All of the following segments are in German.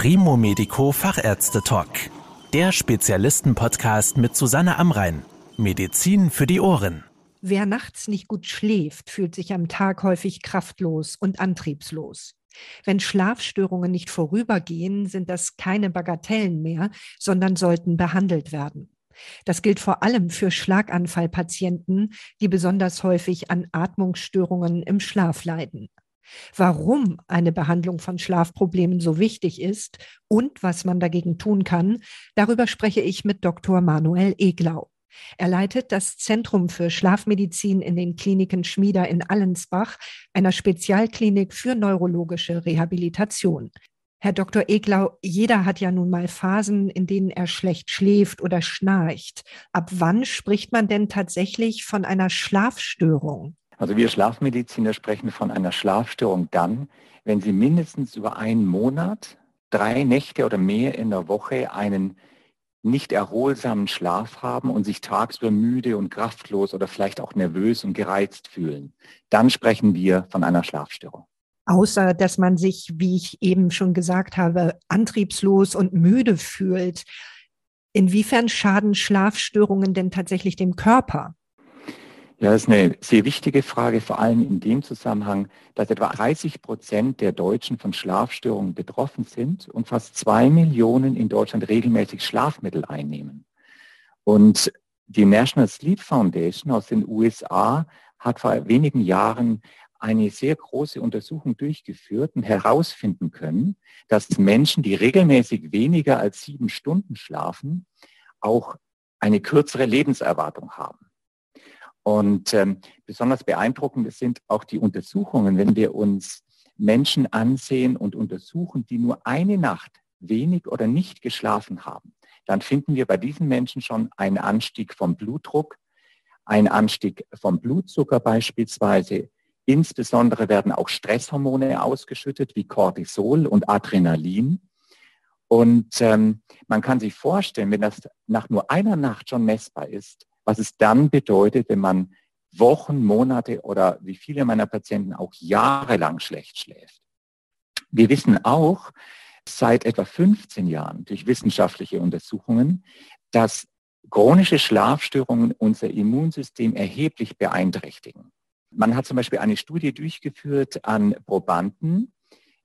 Primo Medico Fachärzte Talk. Der Spezialisten-Podcast mit Susanne Amrein. Medizin für die Ohren. Wer nachts nicht gut schläft, fühlt sich am Tag häufig kraftlos und antriebslos. Wenn Schlafstörungen nicht vorübergehen, sind das keine Bagatellen mehr, sondern sollten behandelt werden. Das gilt vor allem für Schlaganfallpatienten, die besonders häufig an Atmungsstörungen im Schlaf leiden. Warum eine Behandlung von Schlafproblemen so wichtig ist und was man dagegen tun kann, darüber spreche ich mit Dr. Manuel Eglau. Er leitet das Zentrum für Schlafmedizin in den Kliniken Schmieder in Allensbach, einer Spezialklinik für neurologische Rehabilitation. Herr Dr. Eglau, jeder hat ja nun mal Phasen, in denen er schlecht schläft oder schnarcht. Ab wann spricht man denn tatsächlich von einer Schlafstörung? Also wir Schlafmediziner sprechen von einer Schlafstörung dann, wenn Sie mindestens über einen Monat, drei Nächte oder mehr in der Woche einen nicht erholsamen Schlaf haben und sich tagsüber müde und kraftlos oder vielleicht auch nervös und gereizt fühlen. Dann sprechen wir von einer Schlafstörung außer dass man sich, wie ich eben schon gesagt habe, antriebslos und müde fühlt. Inwiefern schaden Schlafstörungen denn tatsächlich dem Körper? Ja, das ist eine sehr wichtige Frage, vor allem in dem Zusammenhang, dass etwa 30 Prozent der Deutschen von Schlafstörungen betroffen sind und fast zwei Millionen in Deutschland regelmäßig Schlafmittel einnehmen. Und die National Sleep Foundation aus den USA hat vor wenigen Jahren eine sehr große Untersuchung durchgeführt und herausfinden können, dass Menschen, die regelmäßig weniger als sieben Stunden schlafen, auch eine kürzere Lebenserwartung haben. Und ähm, besonders beeindruckend sind auch die Untersuchungen, wenn wir uns Menschen ansehen und untersuchen, die nur eine Nacht wenig oder nicht geschlafen haben, dann finden wir bei diesen Menschen schon einen Anstieg vom Blutdruck, einen Anstieg vom Blutzucker beispielsweise, Insbesondere werden auch Stresshormone ausgeschüttet wie Cortisol und Adrenalin. Und ähm, man kann sich vorstellen, wenn das nach nur einer Nacht schon messbar ist, was es dann bedeutet, wenn man Wochen, Monate oder wie viele meiner Patienten auch jahrelang schlecht schläft. Wir wissen auch seit etwa 15 Jahren durch wissenschaftliche Untersuchungen, dass chronische Schlafstörungen unser Immunsystem erheblich beeinträchtigen. Man hat zum Beispiel eine Studie durchgeführt an Probanden,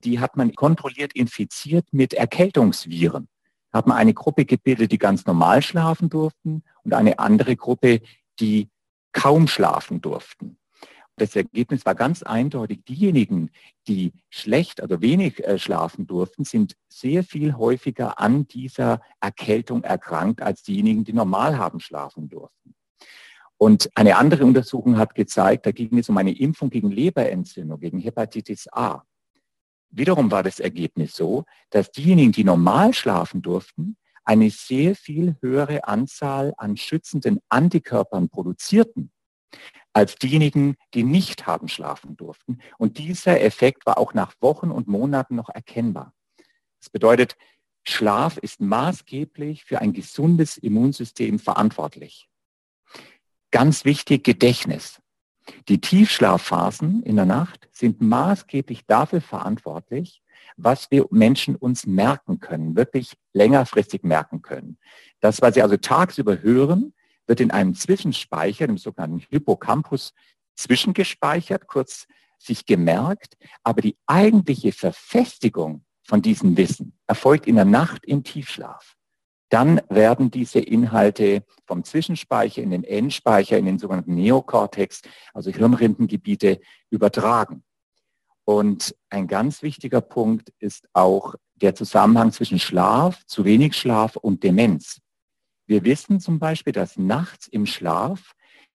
die hat man kontrolliert infiziert mit Erkältungsviren. Hat man eine Gruppe gebildet, die ganz normal schlafen durften und eine andere Gruppe, die kaum schlafen durften. Das Ergebnis war ganz eindeutig, diejenigen, die schlecht, also wenig äh, schlafen durften, sind sehr viel häufiger an dieser Erkältung erkrankt als diejenigen, die normal haben schlafen durften. Und eine andere Untersuchung hat gezeigt, da ging es um eine Impfung gegen Leberentzündung, gegen Hepatitis A. Wiederum war das Ergebnis so, dass diejenigen, die normal schlafen durften, eine sehr viel höhere Anzahl an schützenden Antikörpern produzierten als diejenigen, die nicht haben schlafen durften. Und dieser Effekt war auch nach Wochen und Monaten noch erkennbar. Das bedeutet, Schlaf ist maßgeblich für ein gesundes Immunsystem verantwortlich. Ganz wichtig, Gedächtnis. Die Tiefschlafphasen in der Nacht sind maßgeblich dafür verantwortlich, was wir Menschen uns merken können, wirklich längerfristig merken können. Das, was Sie also tagsüber hören, wird in einem Zwischenspeicher, dem sogenannten Hippocampus, zwischengespeichert, kurz sich gemerkt, aber die eigentliche Verfestigung von diesem Wissen erfolgt in der Nacht im Tiefschlaf dann werden diese Inhalte vom Zwischenspeicher in den Endspeicher, in den sogenannten Neokortex, also Hirnrindengebiete, übertragen. Und ein ganz wichtiger Punkt ist auch der Zusammenhang zwischen Schlaf, zu wenig Schlaf und Demenz. Wir wissen zum Beispiel, dass nachts im Schlaf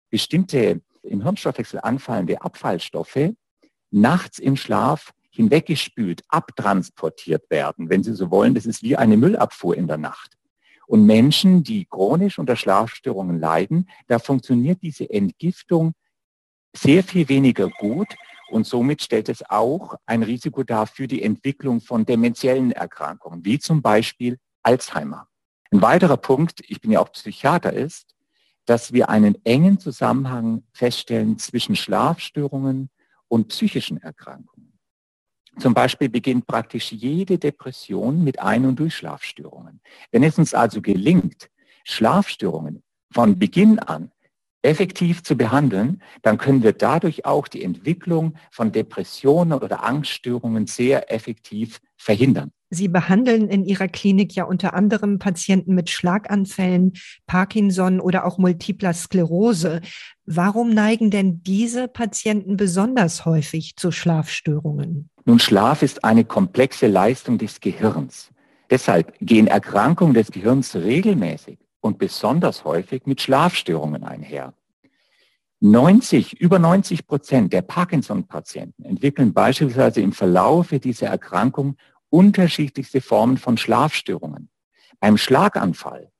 bestimmte im Hirnstoffwechsel anfallende Abfallstoffe nachts im Schlaf hinweggespült, abtransportiert werden. Wenn Sie so wollen, das ist wie eine Müllabfuhr in der Nacht. Und Menschen, die chronisch unter Schlafstörungen leiden, da funktioniert diese Entgiftung sehr viel weniger gut und somit stellt es auch ein Risiko dar für die Entwicklung von dementiellen Erkrankungen, wie zum Beispiel Alzheimer. Ein weiterer Punkt, ich bin ja auch Psychiater, ist, dass wir einen engen Zusammenhang feststellen zwischen Schlafstörungen und psychischen Erkrankungen. Zum Beispiel beginnt praktisch jede Depression mit Ein- und Durchschlafstörungen. Wenn es uns also gelingt, Schlafstörungen von Beginn an effektiv zu behandeln, dann können wir dadurch auch die Entwicklung von Depressionen oder Angststörungen sehr effektiv verhindern. Sie behandeln in Ihrer Klinik ja unter anderem Patienten mit Schlaganfällen, Parkinson oder auch multipler Sklerose. Warum neigen denn diese Patienten besonders häufig zu Schlafstörungen? Nun, Schlaf ist eine komplexe Leistung des Gehirns. Deshalb gehen Erkrankungen des Gehirns regelmäßig und besonders häufig mit Schlafstörungen einher. 90, über 90 Prozent der Parkinson-Patienten entwickeln beispielsweise im Verlaufe dieser Erkrankung unterschiedlichste Formen von Schlafstörungen. Beim Schlaganfall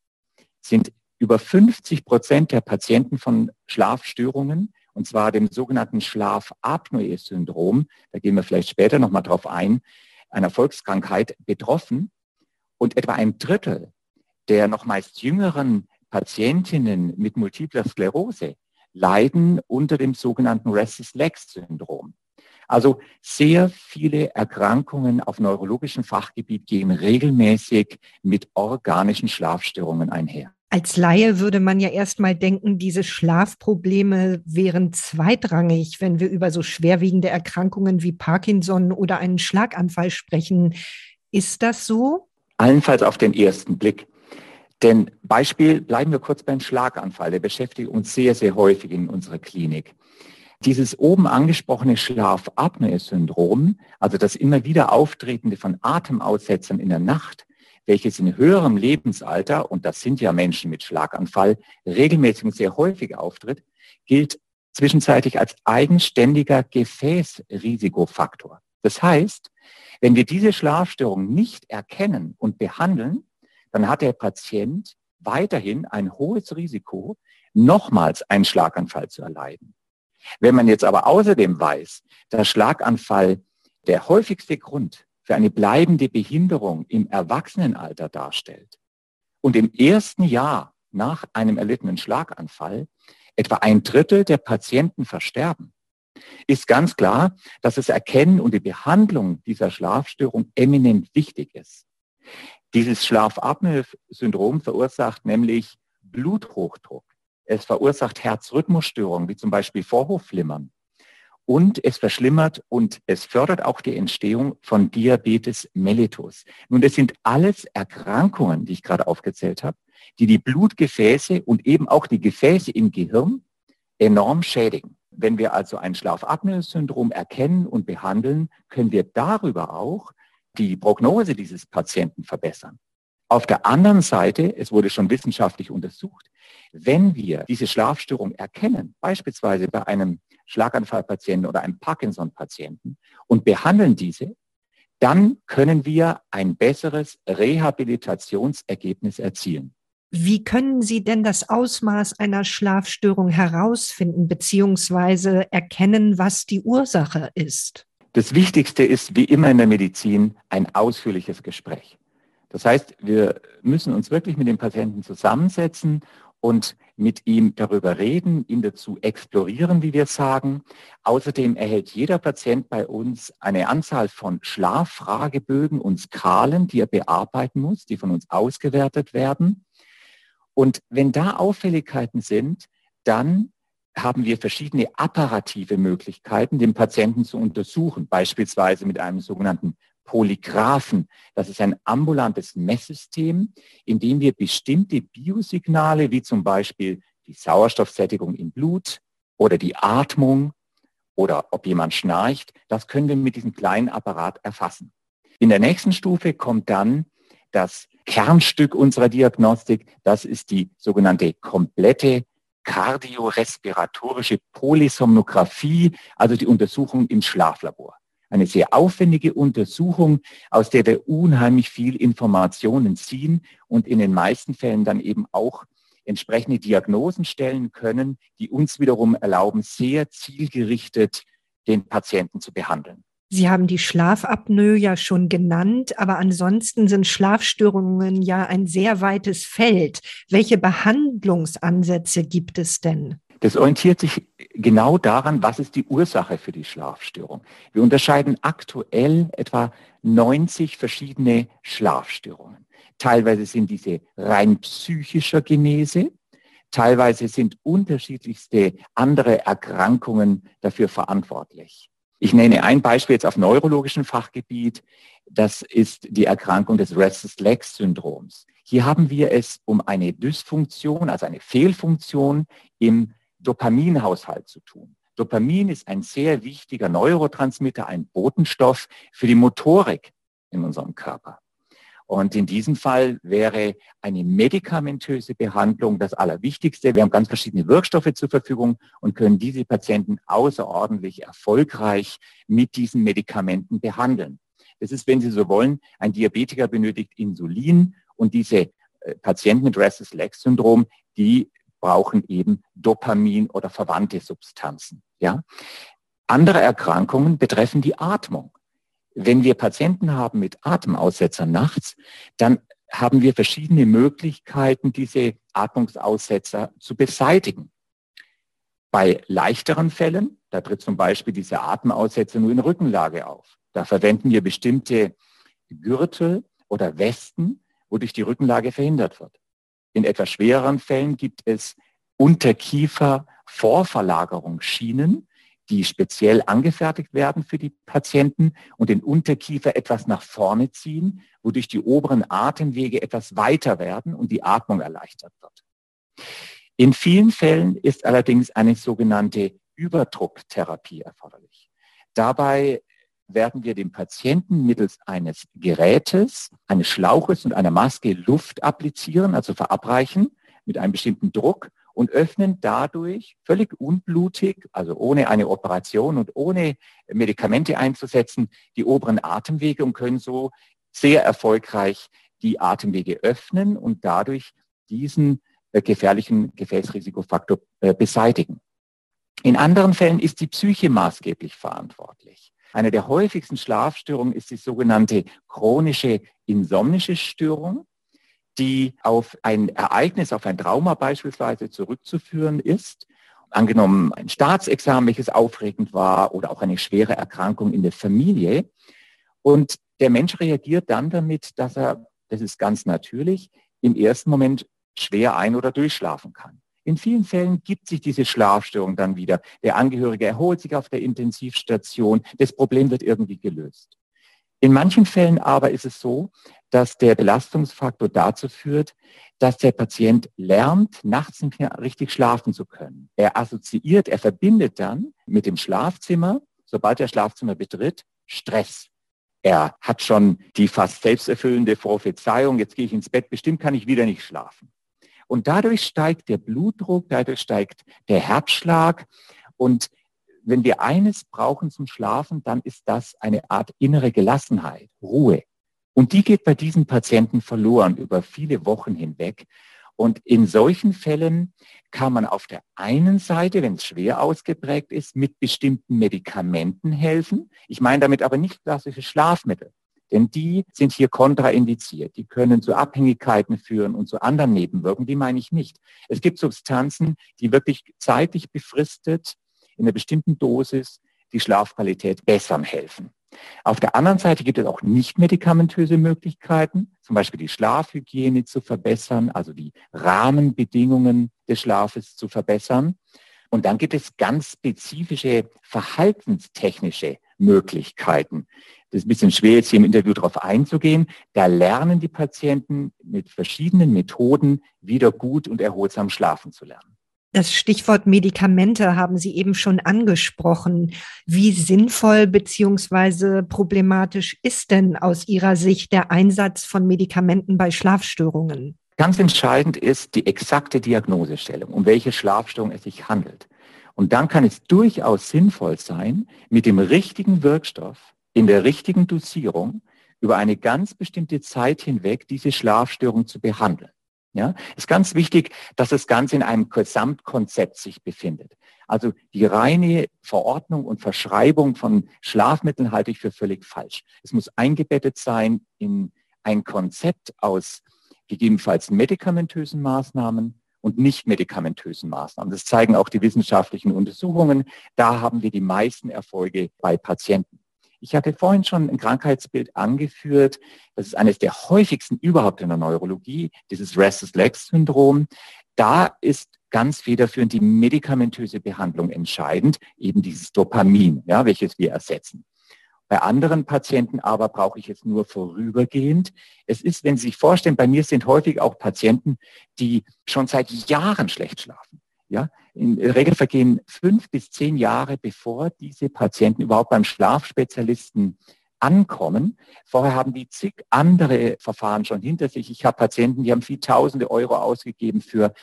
sind über 50 Prozent der Patienten von Schlafstörungen, und zwar dem sogenannten Schlafapnoe-Syndrom, da gehen wir vielleicht später nochmal drauf ein, einer Volkskrankheit betroffen. Und etwa ein Drittel der noch meist jüngeren Patientinnen mit multipler Sklerose leiden unter dem sogenannten Restless Legs Syndrom. Also sehr viele Erkrankungen auf neurologischem Fachgebiet gehen regelmäßig mit organischen Schlafstörungen einher. Als Laie würde man ja erstmal denken, diese Schlafprobleme wären zweitrangig, wenn wir über so schwerwiegende Erkrankungen wie Parkinson oder einen Schlaganfall sprechen. Ist das so? Allenfalls auf den ersten Blick. Denn Beispiel, bleiben wir kurz beim Schlaganfall, der beschäftigt uns sehr, sehr häufig in unserer Klinik. Dieses oben angesprochene Schlafapnoe-Syndrom, also das immer wieder auftretende von Atemaussetzern in der Nacht, welches in höherem Lebensalter, und das sind ja Menschen mit Schlaganfall, regelmäßig und sehr häufig auftritt, gilt zwischenzeitlich als eigenständiger Gefäßrisikofaktor. Das heißt, wenn wir diese Schlafstörung nicht erkennen und behandeln, dann hat der Patient weiterhin ein hohes Risiko, nochmals einen Schlaganfall zu erleiden. Wenn man jetzt aber außerdem weiß, dass Schlaganfall der häufigste Grund für eine bleibende Behinderung im Erwachsenenalter darstellt und im ersten Jahr nach einem erlittenen Schlaganfall etwa ein Drittel der Patienten versterben, ist ganz klar, dass das Erkennen und die Behandlung dieser Schlafstörung eminent wichtig ist. Dieses Schlafapnoe-Syndrom verursacht nämlich Bluthochdruck. Es verursacht Herzrhythmusstörungen, wie zum Beispiel Vorhofflimmern. Und es verschlimmert und es fördert auch die Entstehung von Diabetes mellitus. Nun, das sind alles Erkrankungen, die ich gerade aufgezählt habe, die die Blutgefäße und eben auch die Gefäße im Gehirn enorm schädigen. Wenn wir also ein Schlafapnoe-Syndrom erkennen und behandeln, können wir darüber auch die Prognose dieses Patienten verbessern. Auf der anderen Seite, es wurde schon wissenschaftlich untersucht, wenn wir diese Schlafstörung erkennen, beispielsweise bei einem Schlaganfallpatienten oder einem Parkinson-Patienten und behandeln diese, dann können wir ein besseres Rehabilitationsergebnis erzielen. Wie können Sie denn das Ausmaß einer Schlafstörung herausfinden bzw. erkennen, was die Ursache ist? Das Wichtigste ist, wie immer in der Medizin, ein ausführliches Gespräch. Das heißt, wir müssen uns wirklich mit dem Patienten zusammensetzen und mit ihm darüber reden, ihn dazu explorieren, wie wir sagen. Außerdem erhält jeder Patient bei uns eine Anzahl von Schlaffragebögen und Skalen, die er bearbeiten muss, die von uns ausgewertet werden. Und wenn da Auffälligkeiten sind, dann haben wir verschiedene apparative Möglichkeiten, den Patienten zu untersuchen, beispielsweise mit einem sogenannten Polygraphen. Das ist ein ambulantes Messsystem, in dem wir bestimmte Biosignale, wie zum Beispiel die Sauerstoffsättigung im Blut oder die Atmung oder ob jemand schnarcht, das können wir mit diesem kleinen Apparat erfassen. In der nächsten Stufe kommt dann das Kernstück unserer Diagnostik, das ist die sogenannte komplette kardiorespiratorische Polysomnographie, also die Untersuchung im Schlaflabor. Eine sehr aufwendige Untersuchung, aus der wir unheimlich viel Informationen ziehen und in den meisten Fällen dann eben auch entsprechende Diagnosen stellen können, die uns wiederum erlauben, sehr zielgerichtet den Patienten zu behandeln. Sie haben die Schlafapnoe ja schon genannt, aber ansonsten sind Schlafstörungen ja ein sehr weites Feld. Welche Behandlungsansätze gibt es denn? Das orientiert sich genau daran, was ist die Ursache für die Schlafstörung. Wir unterscheiden aktuell etwa 90 verschiedene Schlafstörungen. Teilweise sind diese rein psychischer Genese, teilweise sind unterschiedlichste andere Erkrankungen dafür verantwortlich. Ich nenne ein Beispiel jetzt auf neurologischem Fachgebiet. Das ist die Erkrankung des Restless Legs Syndroms. Hier haben wir es um eine Dysfunktion, also eine Fehlfunktion im Dopaminhaushalt zu tun. Dopamin ist ein sehr wichtiger Neurotransmitter, ein Botenstoff für die Motorik in unserem Körper. Und in diesem Fall wäre eine medikamentöse Behandlung das Allerwichtigste. Wir haben ganz verschiedene Wirkstoffe zur Verfügung und können diese Patienten außerordentlich erfolgreich mit diesen Medikamenten behandeln. Das ist, wenn Sie so wollen, ein Diabetiker benötigt Insulin und diese äh, Patienten mit Restless Leg Syndrom, die brauchen eben Dopamin oder verwandte Substanzen. Ja? Andere Erkrankungen betreffen die Atmung. Wenn wir Patienten haben mit Atemaussetzern nachts, dann haben wir verschiedene Möglichkeiten, diese Atmungsaussetzer zu beseitigen. Bei leichteren Fällen, da tritt zum Beispiel diese Atemaussetzer nur in Rückenlage auf. Da verwenden wir bestimmte Gürtel oder Westen, wodurch die Rückenlage verhindert wird. In etwas schwereren Fällen gibt es Unterkiefer-Vorverlagerungsschienen, die speziell angefertigt werden für die Patienten und den Unterkiefer etwas nach vorne ziehen, wodurch die oberen Atemwege etwas weiter werden und die Atmung erleichtert wird. In vielen Fällen ist allerdings eine sogenannte Überdrucktherapie erforderlich. Dabei werden wir dem Patienten mittels eines Gerätes, eines Schlauches und einer Maske Luft applizieren, also verabreichen mit einem bestimmten Druck und öffnen dadurch völlig unblutig, also ohne eine Operation und ohne Medikamente einzusetzen, die oberen Atemwege und können so sehr erfolgreich die Atemwege öffnen und dadurch diesen äh, gefährlichen Gefäßrisikofaktor äh, beseitigen. In anderen Fällen ist die Psyche maßgeblich verantwortlich. Eine der häufigsten Schlafstörungen ist die sogenannte chronische insomnische Störung, die auf ein Ereignis, auf ein Trauma beispielsweise zurückzuführen ist. Angenommen ein Staatsexamen, welches aufregend war oder auch eine schwere Erkrankung in der Familie. Und der Mensch reagiert dann damit, dass er, das ist ganz natürlich, im ersten Moment schwer ein- oder durchschlafen kann. In vielen Fällen gibt sich diese Schlafstörung dann wieder. Der Angehörige erholt sich auf der Intensivstation. Das Problem wird irgendwie gelöst. In manchen Fällen aber ist es so, dass der Belastungsfaktor dazu führt, dass der Patient lernt, nachts nicht mehr richtig schlafen zu können. Er assoziiert, er verbindet dann mit dem Schlafzimmer, sobald er Schlafzimmer betritt, Stress. Er hat schon die fast selbsterfüllende Prophezeiung, jetzt gehe ich ins Bett, bestimmt kann ich wieder nicht schlafen. Und dadurch steigt der Blutdruck, dadurch steigt der Herzschlag. Und wenn wir eines brauchen zum Schlafen, dann ist das eine Art innere Gelassenheit, Ruhe. Und die geht bei diesen Patienten verloren über viele Wochen hinweg. Und in solchen Fällen kann man auf der einen Seite, wenn es schwer ausgeprägt ist, mit bestimmten Medikamenten helfen. Ich meine damit aber nicht klassische Schlafmittel. Denn die sind hier kontraindiziert. Die können zu Abhängigkeiten führen und zu anderen Nebenwirkungen. Die meine ich nicht. Es gibt Substanzen, die wirklich zeitlich befristet in einer bestimmten Dosis die Schlafqualität bessern helfen. Auf der anderen Seite gibt es auch nicht medikamentöse Möglichkeiten, zum Beispiel die Schlafhygiene zu verbessern, also die Rahmenbedingungen des Schlafes zu verbessern. Und dann gibt es ganz spezifische verhaltenstechnische Möglichkeiten. Das ist ein bisschen schwer, jetzt hier im Interview darauf einzugehen. Da lernen die Patienten mit verschiedenen Methoden wieder gut und erholsam schlafen zu lernen. Das Stichwort Medikamente haben Sie eben schon angesprochen. Wie sinnvoll beziehungsweise problematisch ist denn aus Ihrer Sicht der Einsatz von Medikamenten bei Schlafstörungen? Ganz entscheidend ist die exakte Diagnosestellung, um welche Schlafstörung es sich handelt. Und dann kann es durchaus sinnvoll sein, mit dem richtigen Wirkstoff in der richtigen Dosierung über eine ganz bestimmte Zeit hinweg diese Schlafstörung zu behandeln. Ja, ist ganz wichtig, dass das Ganze in einem Gesamtkonzept sich befindet. Also die reine Verordnung und Verschreibung von Schlafmitteln halte ich für völlig falsch. Es muss eingebettet sein in ein Konzept aus gegebenenfalls medikamentösen Maßnahmen und nicht medikamentösen Maßnahmen. Das zeigen auch die wissenschaftlichen Untersuchungen. Da haben wir die meisten Erfolge bei Patienten. Ich hatte vorhin schon ein Krankheitsbild angeführt. Das ist eines der häufigsten überhaupt in der Neurologie, dieses Restless Legs Syndrom. Da ist ganz federführend die medikamentöse Behandlung entscheidend, eben dieses Dopamin, ja, welches wir ersetzen. Bei anderen Patienten aber brauche ich es nur vorübergehend. Es ist, wenn Sie sich vorstellen, bei mir sind häufig auch Patienten, die schon seit Jahren schlecht schlafen. Ja, in der Regel vergehen fünf bis zehn Jahre, bevor diese Patienten überhaupt beim Schlafspezialisten ankommen. Vorher haben die zig andere Verfahren schon hinter sich. Ich habe Patienten, die haben viel tausende Euro ausgegeben für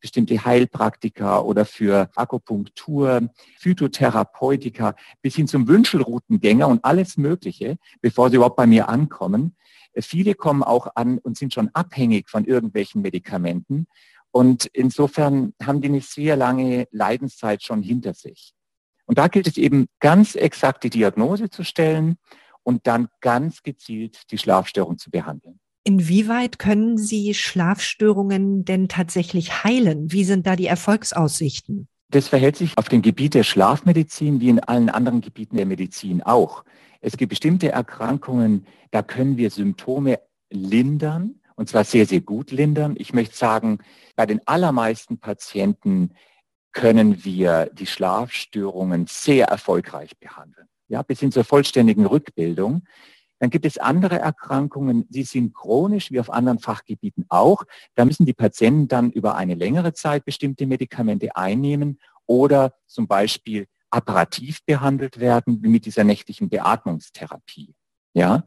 bestimmte Heilpraktika oder für Akupunktur, Phytotherapeutika bis hin zum Wünschelroutengänger und alles Mögliche, bevor sie überhaupt bei mir ankommen. Viele kommen auch an und sind schon abhängig von irgendwelchen Medikamenten. Und insofern haben die eine sehr lange Leidenszeit schon hinter sich. Und da gilt es eben ganz exakt die Diagnose zu stellen und dann ganz gezielt die Schlafstörung zu behandeln. Inwieweit können Sie Schlafstörungen denn tatsächlich heilen? Wie sind da die Erfolgsaussichten? Das verhält sich auf dem Gebiet der Schlafmedizin wie in allen anderen Gebieten der Medizin auch. Es gibt bestimmte Erkrankungen, da können wir Symptome lindern und zwar sehr, sehr gut lindern. Ich möchte sagen, bei den allermeisten Patienten können wir die Schlafstörungen sehr erfolgreich behandeln ja, bis hin zur vollständigen Rückbildung. Dann gibt es andere Erkrankungen, die sind chronisch, wie auf anderen Fachgebieten auch. Da müssen die Patienten dann über eine längere Zeit bestimmte Medikamente einnehmen oder zum Beispiel apparativ behandelt werden, wie mit dieser nächtlichen Beatmungstherapie. Ja,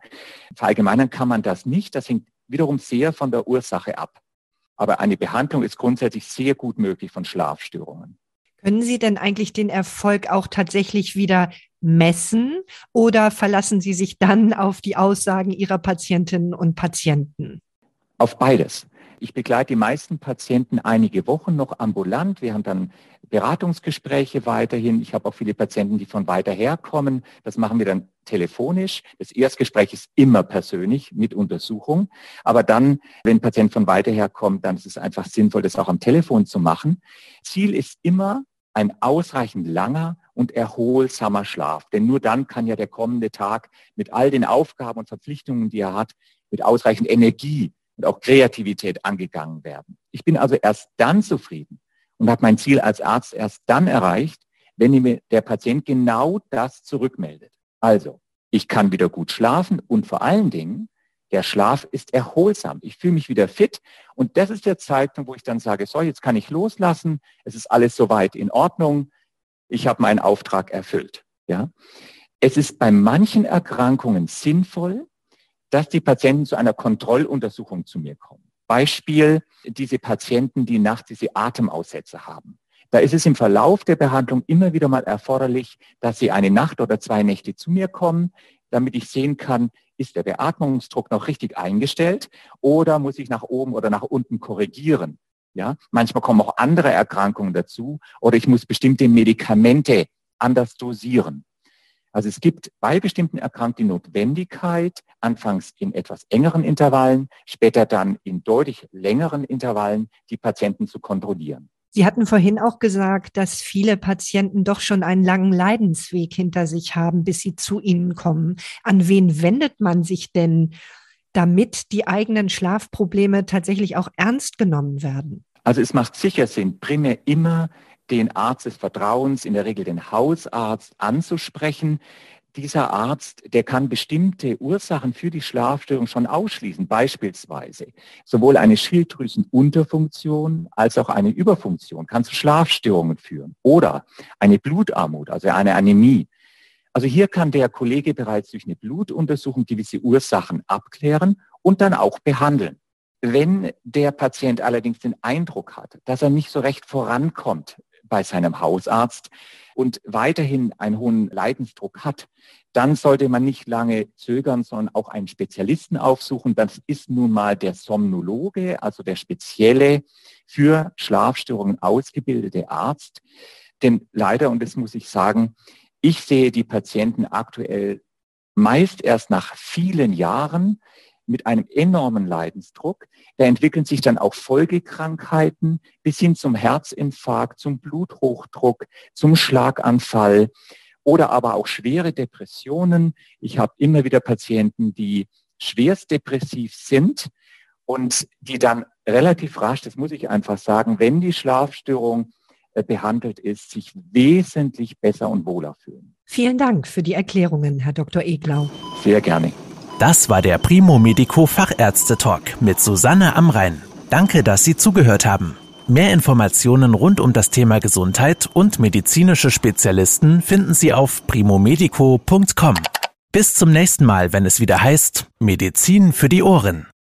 verallgemeinern kann man das nicht. Das hängt wiederum sehr von der Ursache ab. Aber eine Behandlung ist grundsätzlich sehr gut möglich von Schlafstörungen. Können Sie denn eigentlich den Erfolg auch tatsächlich wieder messen oder verlassen Sie sich dann auf die Aussagen Ihrer Patientinnen und Patienten? Auf beides. Ich begleite die meisten Patienten einige Wochen noch ambulant. Wir haben dann Beratungsgespräche weiterhin. Ich habe auch viele Patienten, die von weiter her kommen. Das machen wir dann telefonisch. Das Erstgespräch ist immer persönlich mit Untersuchung. Aber dann, wenn ein Patient von weiter her kommt, dann ist es einfach sinnvoll, das auch am Telefon zu machen. Ziel ist immer ein ausreichend langer und erholsamer Schlaf. Denn nur dann kann ja der kommende Tag mit all den Aufgaben und Verpflichtungen, die er hat, mit ausreichend Energie und auch Kreativität angegangen werden. Ich bin also erst dann zufrieden und habe mein Ziel als Arzt erst dann erreicht, wenn mir der Patient genau das zurückmeldet. Also, ich kann wieder gut schlafen und vor allen Dingen, der Schlaf ist erholsam. Ich fühle mich wieder fit und das ist der Zeitpunkt, wo ich dann sage, so, jetzt kann ich loslassen, es ist alles soweit in Ordnung, ich habe meinen Auftrag erfüllt. Ja? Es ist bei manchen Erkrankungen sinnvoll, dass die Patienten zu einer Kontrolluntersuchung zu mir kommen. Beispiel diese Patienten, die nachts diese Atemaussätze haben. Da ist es im Verlauf der Behandlung immer wieder mal erforderlich, dass sie eine Nacht oder zwei Nächte zu mir kommen, damit ich sehen kann, ist der Beatmungsdruck noch richtig eingestellt oder muss ich nach oben oder nach unten korrigieren. Ja, manchmal kommen auch andere Erkrankungen dazu oder ich muss bestimmte Medikamente anders dosieren. Also es gibt bei bestimmten Erkrankungen die Notwendigkeit, anfangs in etwas engeren Intervallen, später dann in deutlich längeren Intervallen die Patienten zu kontrollieren. Sie hatten vorhin auch gesagt, dass viele Patienten doch schon einen langen Leidensweg hinter sich haben, bis sie zu Ihnen kommen. An wen wendet man sich denn damit die eigenen Schlafprobleme tatsächlich auch ernst genommen werden? Also es macht sicher Sinn, primär immer den Arzt des Vertrauens, in der Regel den Hausarzt, anzusprechen. Dieser Arzt, der kann bestimmte Ursachen für die Schlafstörung schon ausschließen, beispielsweise sowohl eine Schilddrüsenunterfunktion als auch eine Überfunktion kann zu Schlafstörungen führen oder eine Blutarmut, also eine Anämie also hier kann der Kollege bereits durch eine Blutuntersuchung gewisse Ursachen abklären und dann auch behandeln. Wenn der Patient allerdings den Eindruck hat, dass er nicht so recht vorankommt bei seinem Hausarzt und weiterhin einen hohen Leidensdruck hat, dann sollte man nicht lange zögern, sondern auch einen Spezialisten aufsuchen. Das ist nun mal der Somnologe, also der spezielle für Schlafstörungen ausgebildete Arzt. Denn leider, und das muss ich sagen, ich sehe die Patienten aktuell meist erst nach vielen Jahren, mit einem enormen Leidensdruck. Da entwickeln sich dann auch Folgekrankheiten bis hin zum Herzinfarkt, zum Bluthochdruck, zum Schlaganfall oder aber auch schwere Depressionen. Ich habe immer wieder Patienten, die schwerst depressiv sind und die dann relativ rasch, das muss ich einfach sagen, wenn die Schlafstörung äh, behandelt ist, sich wesentlich besser und wohler fühlen. Vielen Dank für die Erklärungen, Herr Dr. Eglau. Sehr gerne. Das war der Primo Medico Fachärzte Talk mit Susanne Amrein. Danke, dass Sie zugehört haben. Mehr Informationen rund um das Thema Gesundheit und medizinische Spezialisten finden Sie auf primomedico.com. Bis zum nächsten Mal, wenn es wieder heißt Medizin für die Ohren.